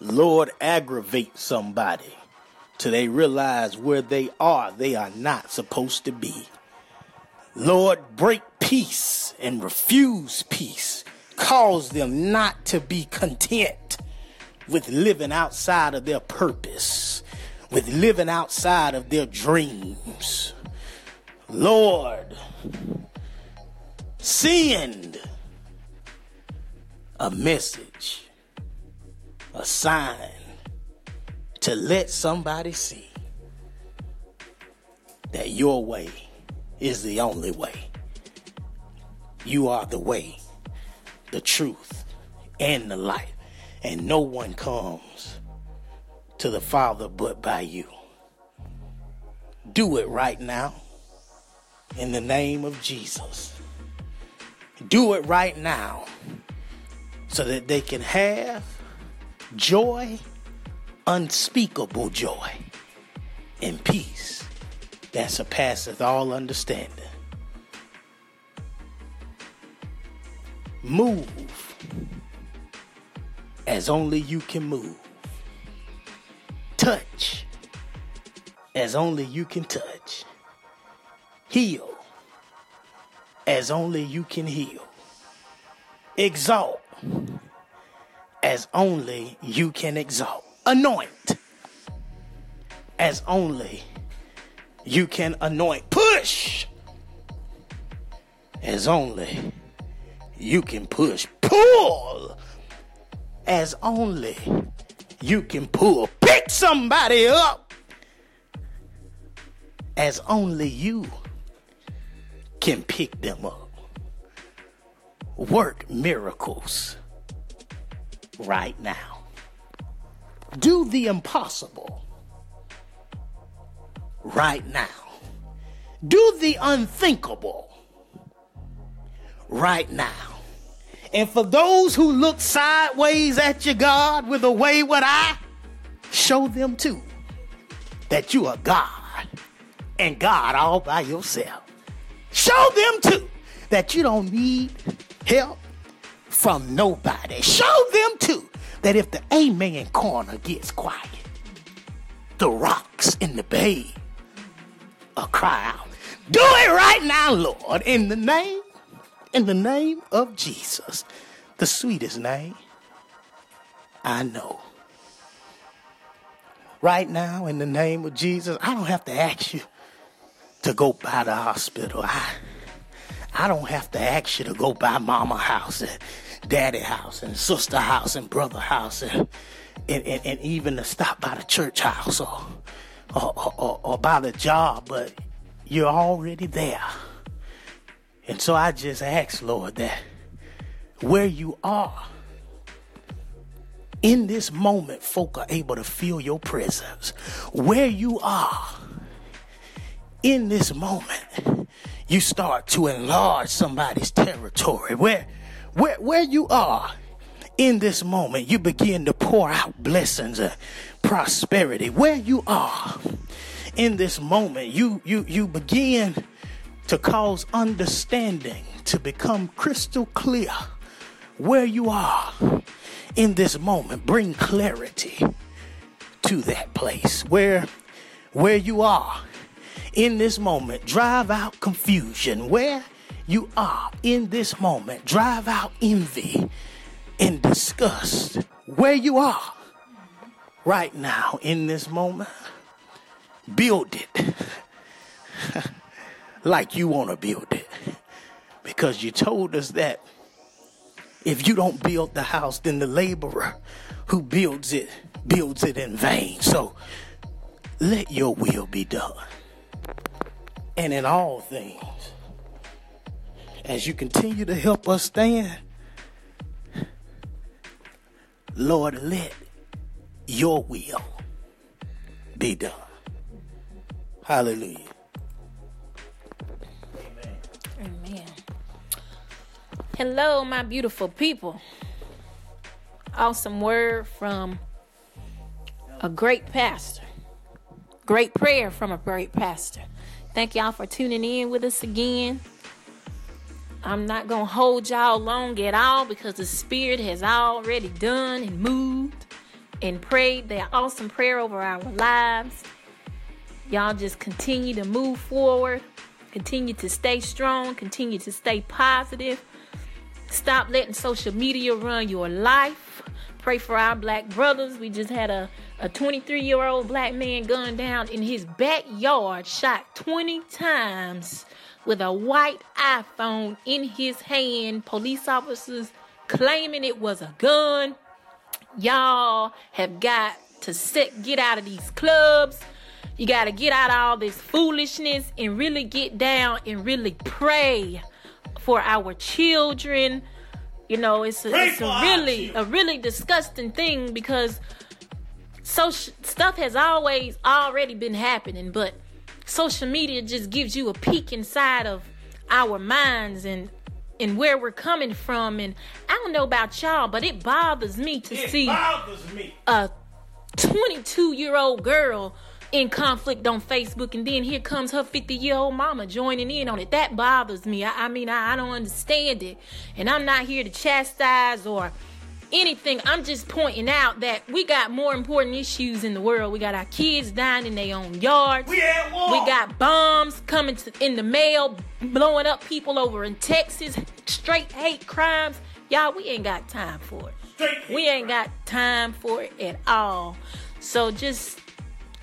Lord, aggravate somebody till they realize where they are, they are not supposed to be. Lord, break peace and refuse peace. Cause them not to be content with living outside of their purpose, with living outside of their dreams. Lord, send a message, a sign to let somebody see that your way is the only way. You are the way, the truth, and the life. And no one comes to the Father but by you. Do it right now in the name of Jesus. Do it right now so that they can have joy, unspeakable joy, and peace that surpasseth all understanding. Move as only you can move. Touch as only you can touch. Heal as only you can heal. Exalt as only you can exalt. Anoint as only you can anoint. Push as only you can push. Pull as only you can pull. Pick somebody up as only you can pick them up. Work miracles right now. Do the impossible right now. Do the unthinkable right now. And for those who look sideways at your God with a wayward eye, show them too that you are God and God all by yourself. Show them too that you don't need help from nobody. Show them too that if the amen corner gets quiet, the rocks in the bay will cry out. Do it right now, Lord, in the name, in the name of Jesus, the sweetest name I know. Right now, in the name of Jesus, I don't have to ask you to go by the hospital. I, I don't have to ask you to go by mama house daddy house and sister house and brother house and, and, and, and even to stop by the church house or, or, or, or by the job, but you're already there. And so I just ask, Lord, that where you are, in this moment, folk are able to feel your presence. Where you are, in this moment, you start to enlarge somebody's territory. Where, where, where you are, in this moment, you begin to pour out blessings and prosperity. Where you are, in this moment, you you you begin to cause understanding to become crystal clear. Where you are in this moment, bring clarity to that place. Where where you are in this moment, drive out confusion. Where you are in this moment, drive out envy and disgust. Where you are right now in this moment, build it like you want to build it. Because you told us that if you don't build the house, then the laborer who builds it builds it in vain. So let your will be done. And in all things, as you continue to help us stand, Lord, let your will be done. Hallelujah. Amen. Hello, my beautiful people. Awesome word from a great pastor. Great prayer from a great pastor. Thank y'all for tuning in with us again. I'm not going to hold y'all long at all because the Spirit has already done and moved and prayed that awesome prayer over our lives. Y'all just continue to move forward, continue to stay strong, continue to stay positive. Stop letting social media run your life. Pray for our black brothers. We just had a, a 23 year old black man gunned down in his backyard, shot 20 times with a white iPhone in his hand. Police officers claiming it was a gun. Y'all have got to sit, get out of these clubs. You got to get out of all this foolishness and really get down and really pray for our children. You know, it's a, it's a really a really disgusting thing because so stuff has always already been happening, but social media just gives you a peek inside of our minds and and where we're coming from and I don't know about y'all, but it bothers me to it see me. a 22 year old girl in conflict on Facebook, and then here comes her 50 year old mama joining in on it. That bothers me. I, I mean, I, I don't understand it. And I'm not here to chastise or anything. I'm just pointing out that we got more important issues in the world. We got our kids dying in their own yards. We at war. We got bombs coming to, in the mail, blowing up people over in Texas. Straight hate crimes. Y'all, we ain't got time for it. Straight we ain't got time for it at all. So just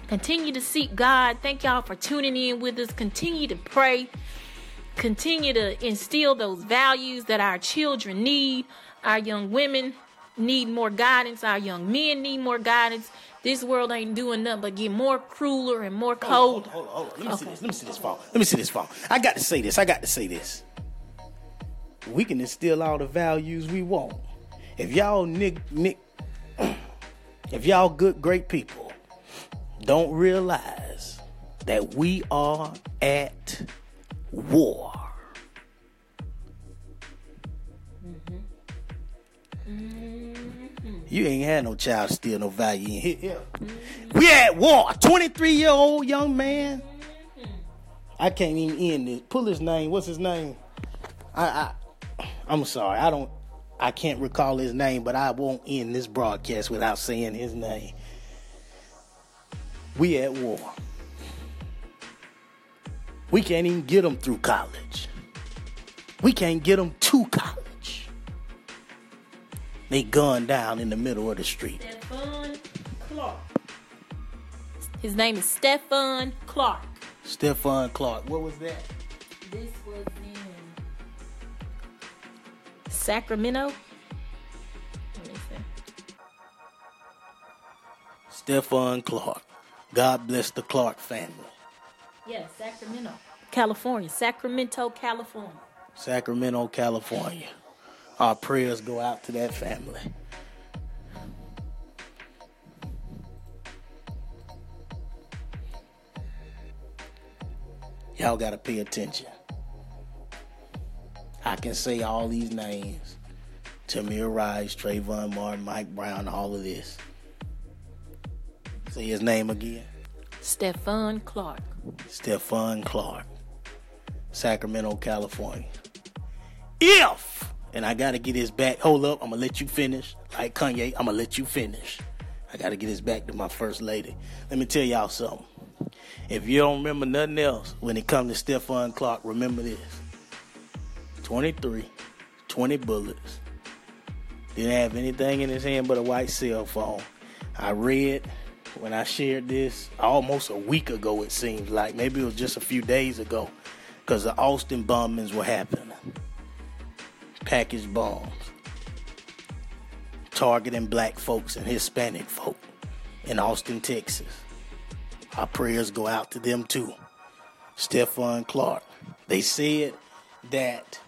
continue to seek God. Thank y'all for tuning in with us. Continue to pray. Continue to instill those values that our children need. Our young women need more guidance. Our young men need more guidance. This world ain't doing nothing but get more crueler and more cold. Hold, hold, hold. Let me see this. Let me see this phone. Let me see this phone. I got to say this. I got to say this. We can instill all the values we want. If y'all nick nick if y'all good great people don't realize that we are at war. You ain't had no child steal no value in here. Mm-hmm. We at war. 23 year old young man. I can't even end this. Pull his name. What's his name? I, I I'm sorry. I don't I can't recall his name, but I won't end this broadcast without saying his name. We at war. We can't even get them through college. We can't get them to college. They gunned down in the middle of the street. Stephon Clark. His name is Stephon Clark. Stephon Clark. What was that? This was in Sacramento. Let me see. Stephon Clark. God bless the Clark family. Yeah, Sacramento, California. Sacramento, California. Sacramento, California. Our prayers go out to that family. Y'all got to pay attention. I can say all these names Tamir Rice, Trayvon Martin, Mike Brown, all of this. Say his name again. Stephon Clark. Stephon Clark, Sacramento, California. If, and I gotta get his back, hold up, I'm gonna let you finish. Like Kanye, I'm gonna let you finish. I gotta get his back to my first lady. Let me tell y'all something. If you don't remember nothing else when it comes to Stephon Clark, remember this 23, 20 bullets. Didn't have anything in his hand but a white cell phone. I read when I shared this almost a week ago, it seems like. Maybe it was just a few days ago. Because the Austin bombings were happening. Package bombs. Targeting black folks and Hispanic folk in Austin, Texas. Our prayers go out to them too. Stephon Clark. They said that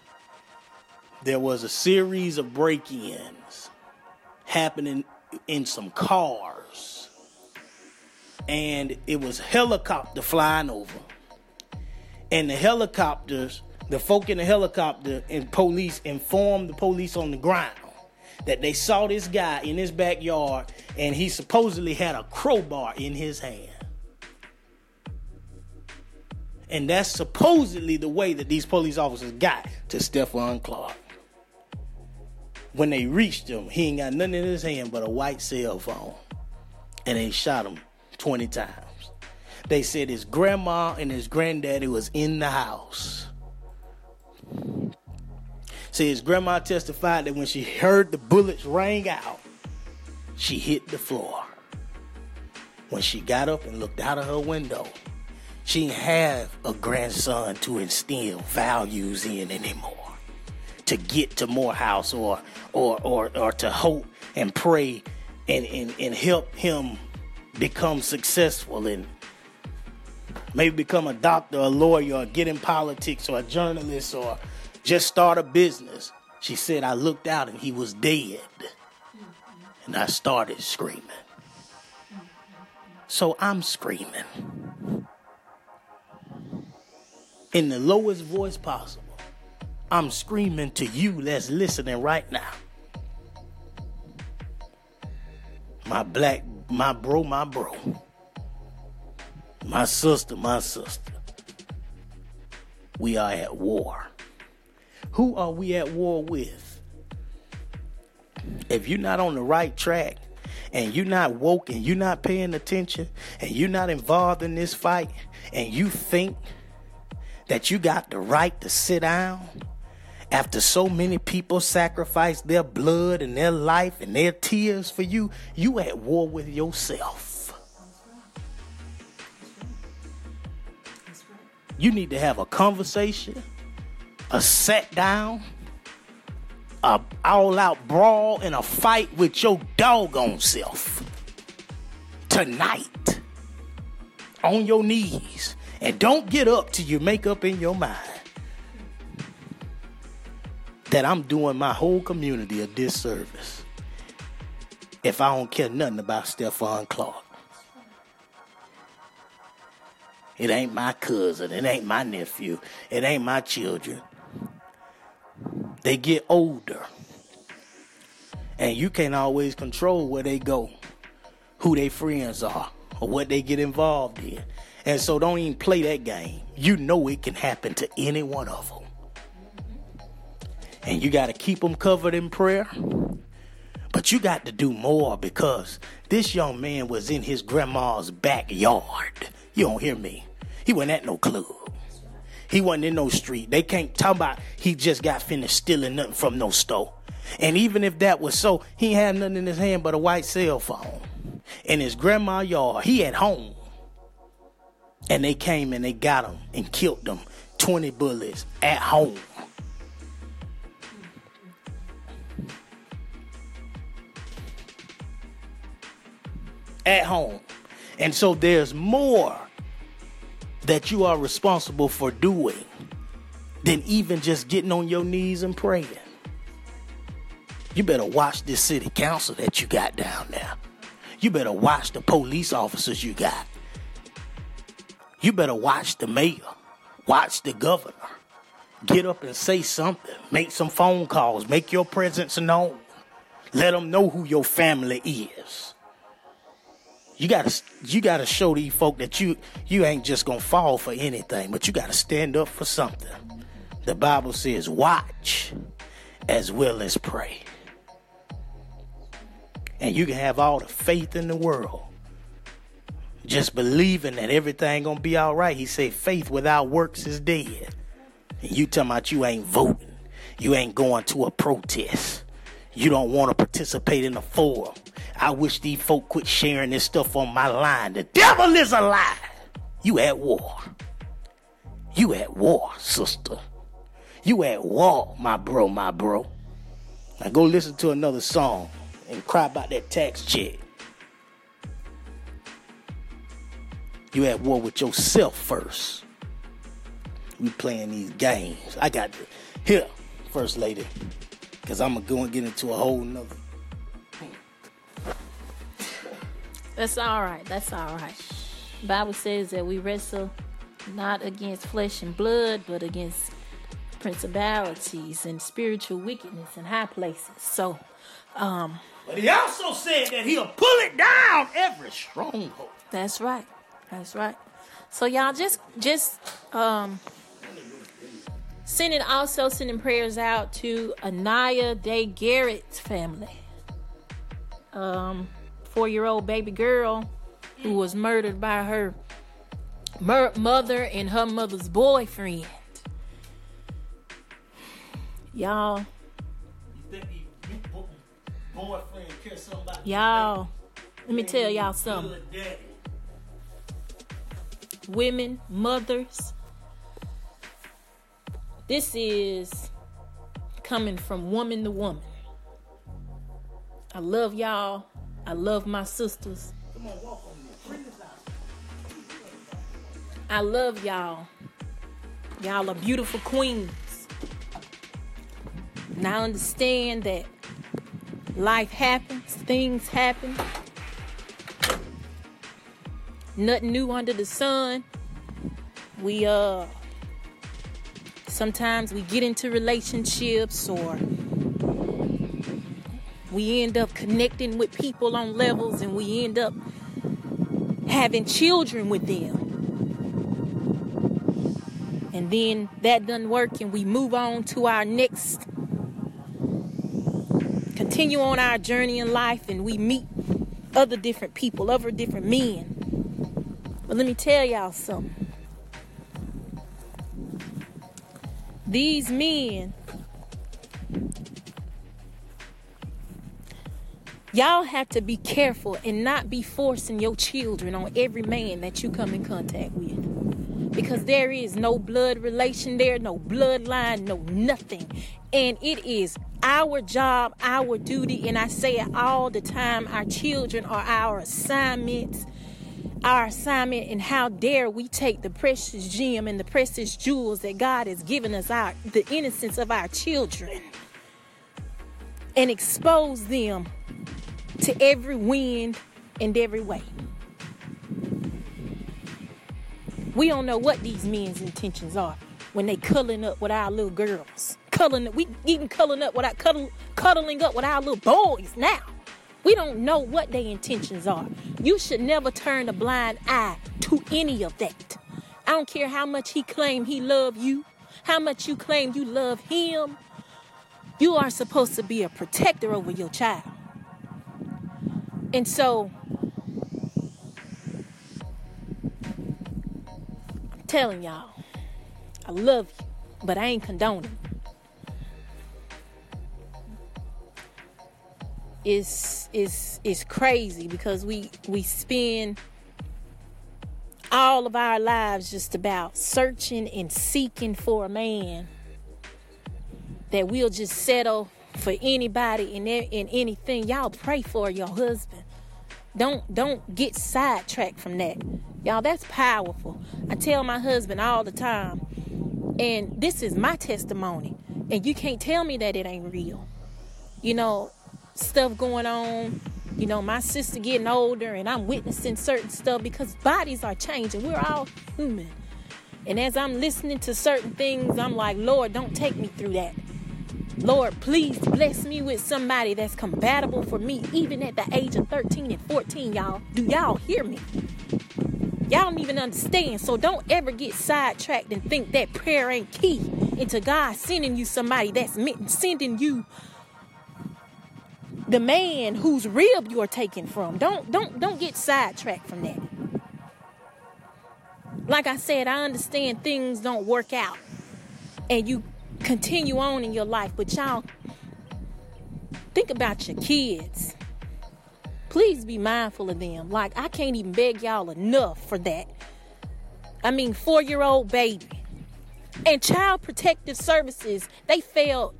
there was a series of break ins happening in some cars and it was helicopter flying over. And the helicopters, the folk in the helicopter and police informed the police on the ground that they saw this guy in his backyard and he supposedly had a crowbar in his hand. And that's supposedly the way that these police officers got to Stephon Clark. When they reached him, he ain't got nothing in his hand but a white cell phone. and they shot him 20 times. They said his grandma and his granddaddy was in the house. See, his grandma testified that when she heard the bullets ring out, she hit the floor. When she got up and looked out of her window, she have a grandson to instill values in anymore. To get to Morehouse or or or, or to hope and pray and, and, and help him become successful and maybe become a doctor, a lawyer, or get in politics or a journalist or just start a business. She said, I looked out and he was dead. And I started screaming. So I'm screaming. In the lowest voice possible. I'm screaming to you that's listening right now. My black, my bro, my bro. My sister, my sister. We are at war. Who are we at war with? If you're not on the right track and you're not woke and you're not paying attention and you're not involved in this fight and you think that you got the right to sit down after so many people sacrifice their blood and their life and their tears for you, you at war with yourself. You need to have a conversation, a sit down, a all out brawl, and a fight with your doggone self tonight on your knees. And don't get up till you make up in your mind that I'm doing my whole community a disservice if I don't care nothing about Stephon Clark. It ain't my cousin. It ain't my nephew. It ain't my children. They get older. And you can't always control where they go, who their friends are, or what they get involved in. And so don't even play that game. You know it can happen to any one of them. And you got to keep them covered in prayer. But you got to do more because this young man was in his grandma's backyard. You don't hear me. He wasn't at no club. He wasn't in no street. They can't talk about he just got finished stealing nothing from no store. And even if that was so, he had nothing in his hand but a white cell phone. In his grandma yard, he at home. And they came and they got him and killed him. 20 bullets at home. At home. And so there's more that you are responsible for doing than even just getting on your knees and praying. You better watch this city council that you got down there. You better watch the police officers you got. You better watch the mayor, watch the governor. Get up and say something. Make some phone calls. Make your presence known. Let them know who your family is you gotta you gotta show these folk that you you ain't just gonna fall for anything, but you gotta stand up for something. The Bible says, watch as well as pray. And you can have all the faith in the world. Just believing that everything gonna be all right. He said, faith without works is dead. And you talking about you ain't voting. You ain't going to a protest. You don't want to participate in a forum. I wish these folk quit sharing this stuff on my line. The devil is a lie. You at war. You at war, sister. You at war, my bro, my bro. Now go listen to another song and cry about that tax check. You at war with yourself first. We playing these games. I got to here, first lady, because I'm gonna go and get into a whole nother That's all right. That's all right. Bible says that we wrestle not against flesh and blood, but against principalities and spiritual wickedness in high places. So, um, but he also said that he'll pull it down every stronghold. That's right. That's right. So y'all just just um sending also sending prayers out to Anaya Day Garrett's family. Um four year old baby girl who was murdered by her mur- mother and her mother's boyfriend. Y'all, y'all, let me tell y'all something. Women, mothers, this is coming from woman to woman. I love y'all. I love my sisters. I love y'all. Y'all are beautiful queens. And I understand that life happens, things happen. Nothing new under the sun. We uh sometimes we get into relationships or we end up connecting with people on levels and we end up having children with them. And then that doesn't work and we move on to our next continue on our journey in life and we meet other different people, other different men. But let me tell y'all something. These men, y'all have to be careful and not be forcing your children on every man that you come in contact with. Because there is no blood relation there, no bloodline, no nothing. And it is our job, our duty, and I say it all the time our children are our assignments our assignment and how dare we take the precious gem and the precious jewels that God has given us our the innocence of our children and expose them to every wind and every way. We don't know what these men's intentions are when they cuddling up with our little girls. Cuddling, we even cuddling up with our cuddle, cuddling up with our little boys now. We don't know what their intentions are. You should never turn a blind eye to any of that. I don't care how much he claim he love you, how much you claim you love him. You are supposed to be a protector over your child. And so I'm telling y'all, I love you, but I ain't condoning. It's is is crazy because we we spend all of our lives just about searching and seeking for a man that we'll just settle for anybody and, and anything y'all pray for your husband don't don't get sidetracked from that y'all that's powerful i tell my husband all the time and this is my testimony and you can't tell me that it ain't real you know stuff going on. You know, my sister getting older and I'm witnessing certain stuff because bodies are changing. We're all human. And as I'm listening to certain things, I'm like, Lord, don't take me through that. Lord, please bless me with somebody that's compatible for me, even at the age of 13 and 14, y'all. Do y'all hear me? Y'all don't even understand. So don't ever get sidetracked and think that prayer ain't key into God sending you somebody that's sending you the man whose rib you're taking from. Don't don't don't get sidetracked from that. Like I said, I understand things don't work out and you continue on in your life, but y'all think about your kids. Please be mindful of them. Like I can't even beg y'all enough for that. I mean, 4-year-old baby. And child protective services, they failed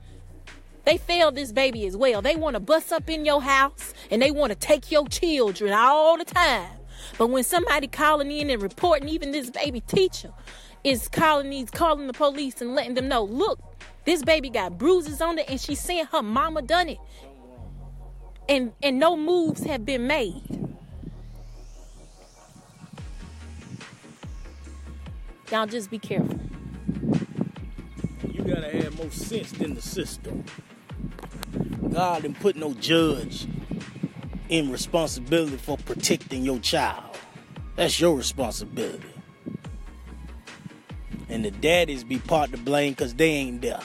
they failed this baby as well. They want to bust up in your house and they want to take your children all the time. But when somebody calling in and reporting, even this baby teacher is calling these, calling the police and letting them know, look, this baby got bruises on it, and she's saying her mama done it. And and no moves have been made. Y'all just be careful. You gotta have more sense than the system. God didn't put no judge in responsibility for protecting your child. That's your responsibility. And the daddies be part to blame because they ain't there.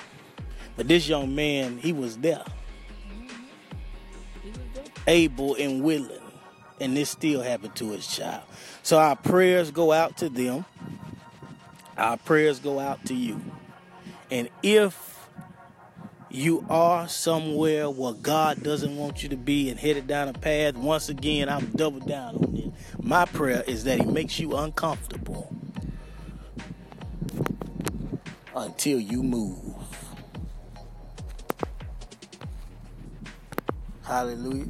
But this young man, he was there. Able and willing. And this still happened to his child. So our prayers go out to them. Our prayers go out to you. And if you are somewhere where God doesn't want you to be and headed down a path, once again, I'm double down on this. My prayer is that He makes you uncomfortable until you move. Hallelujah.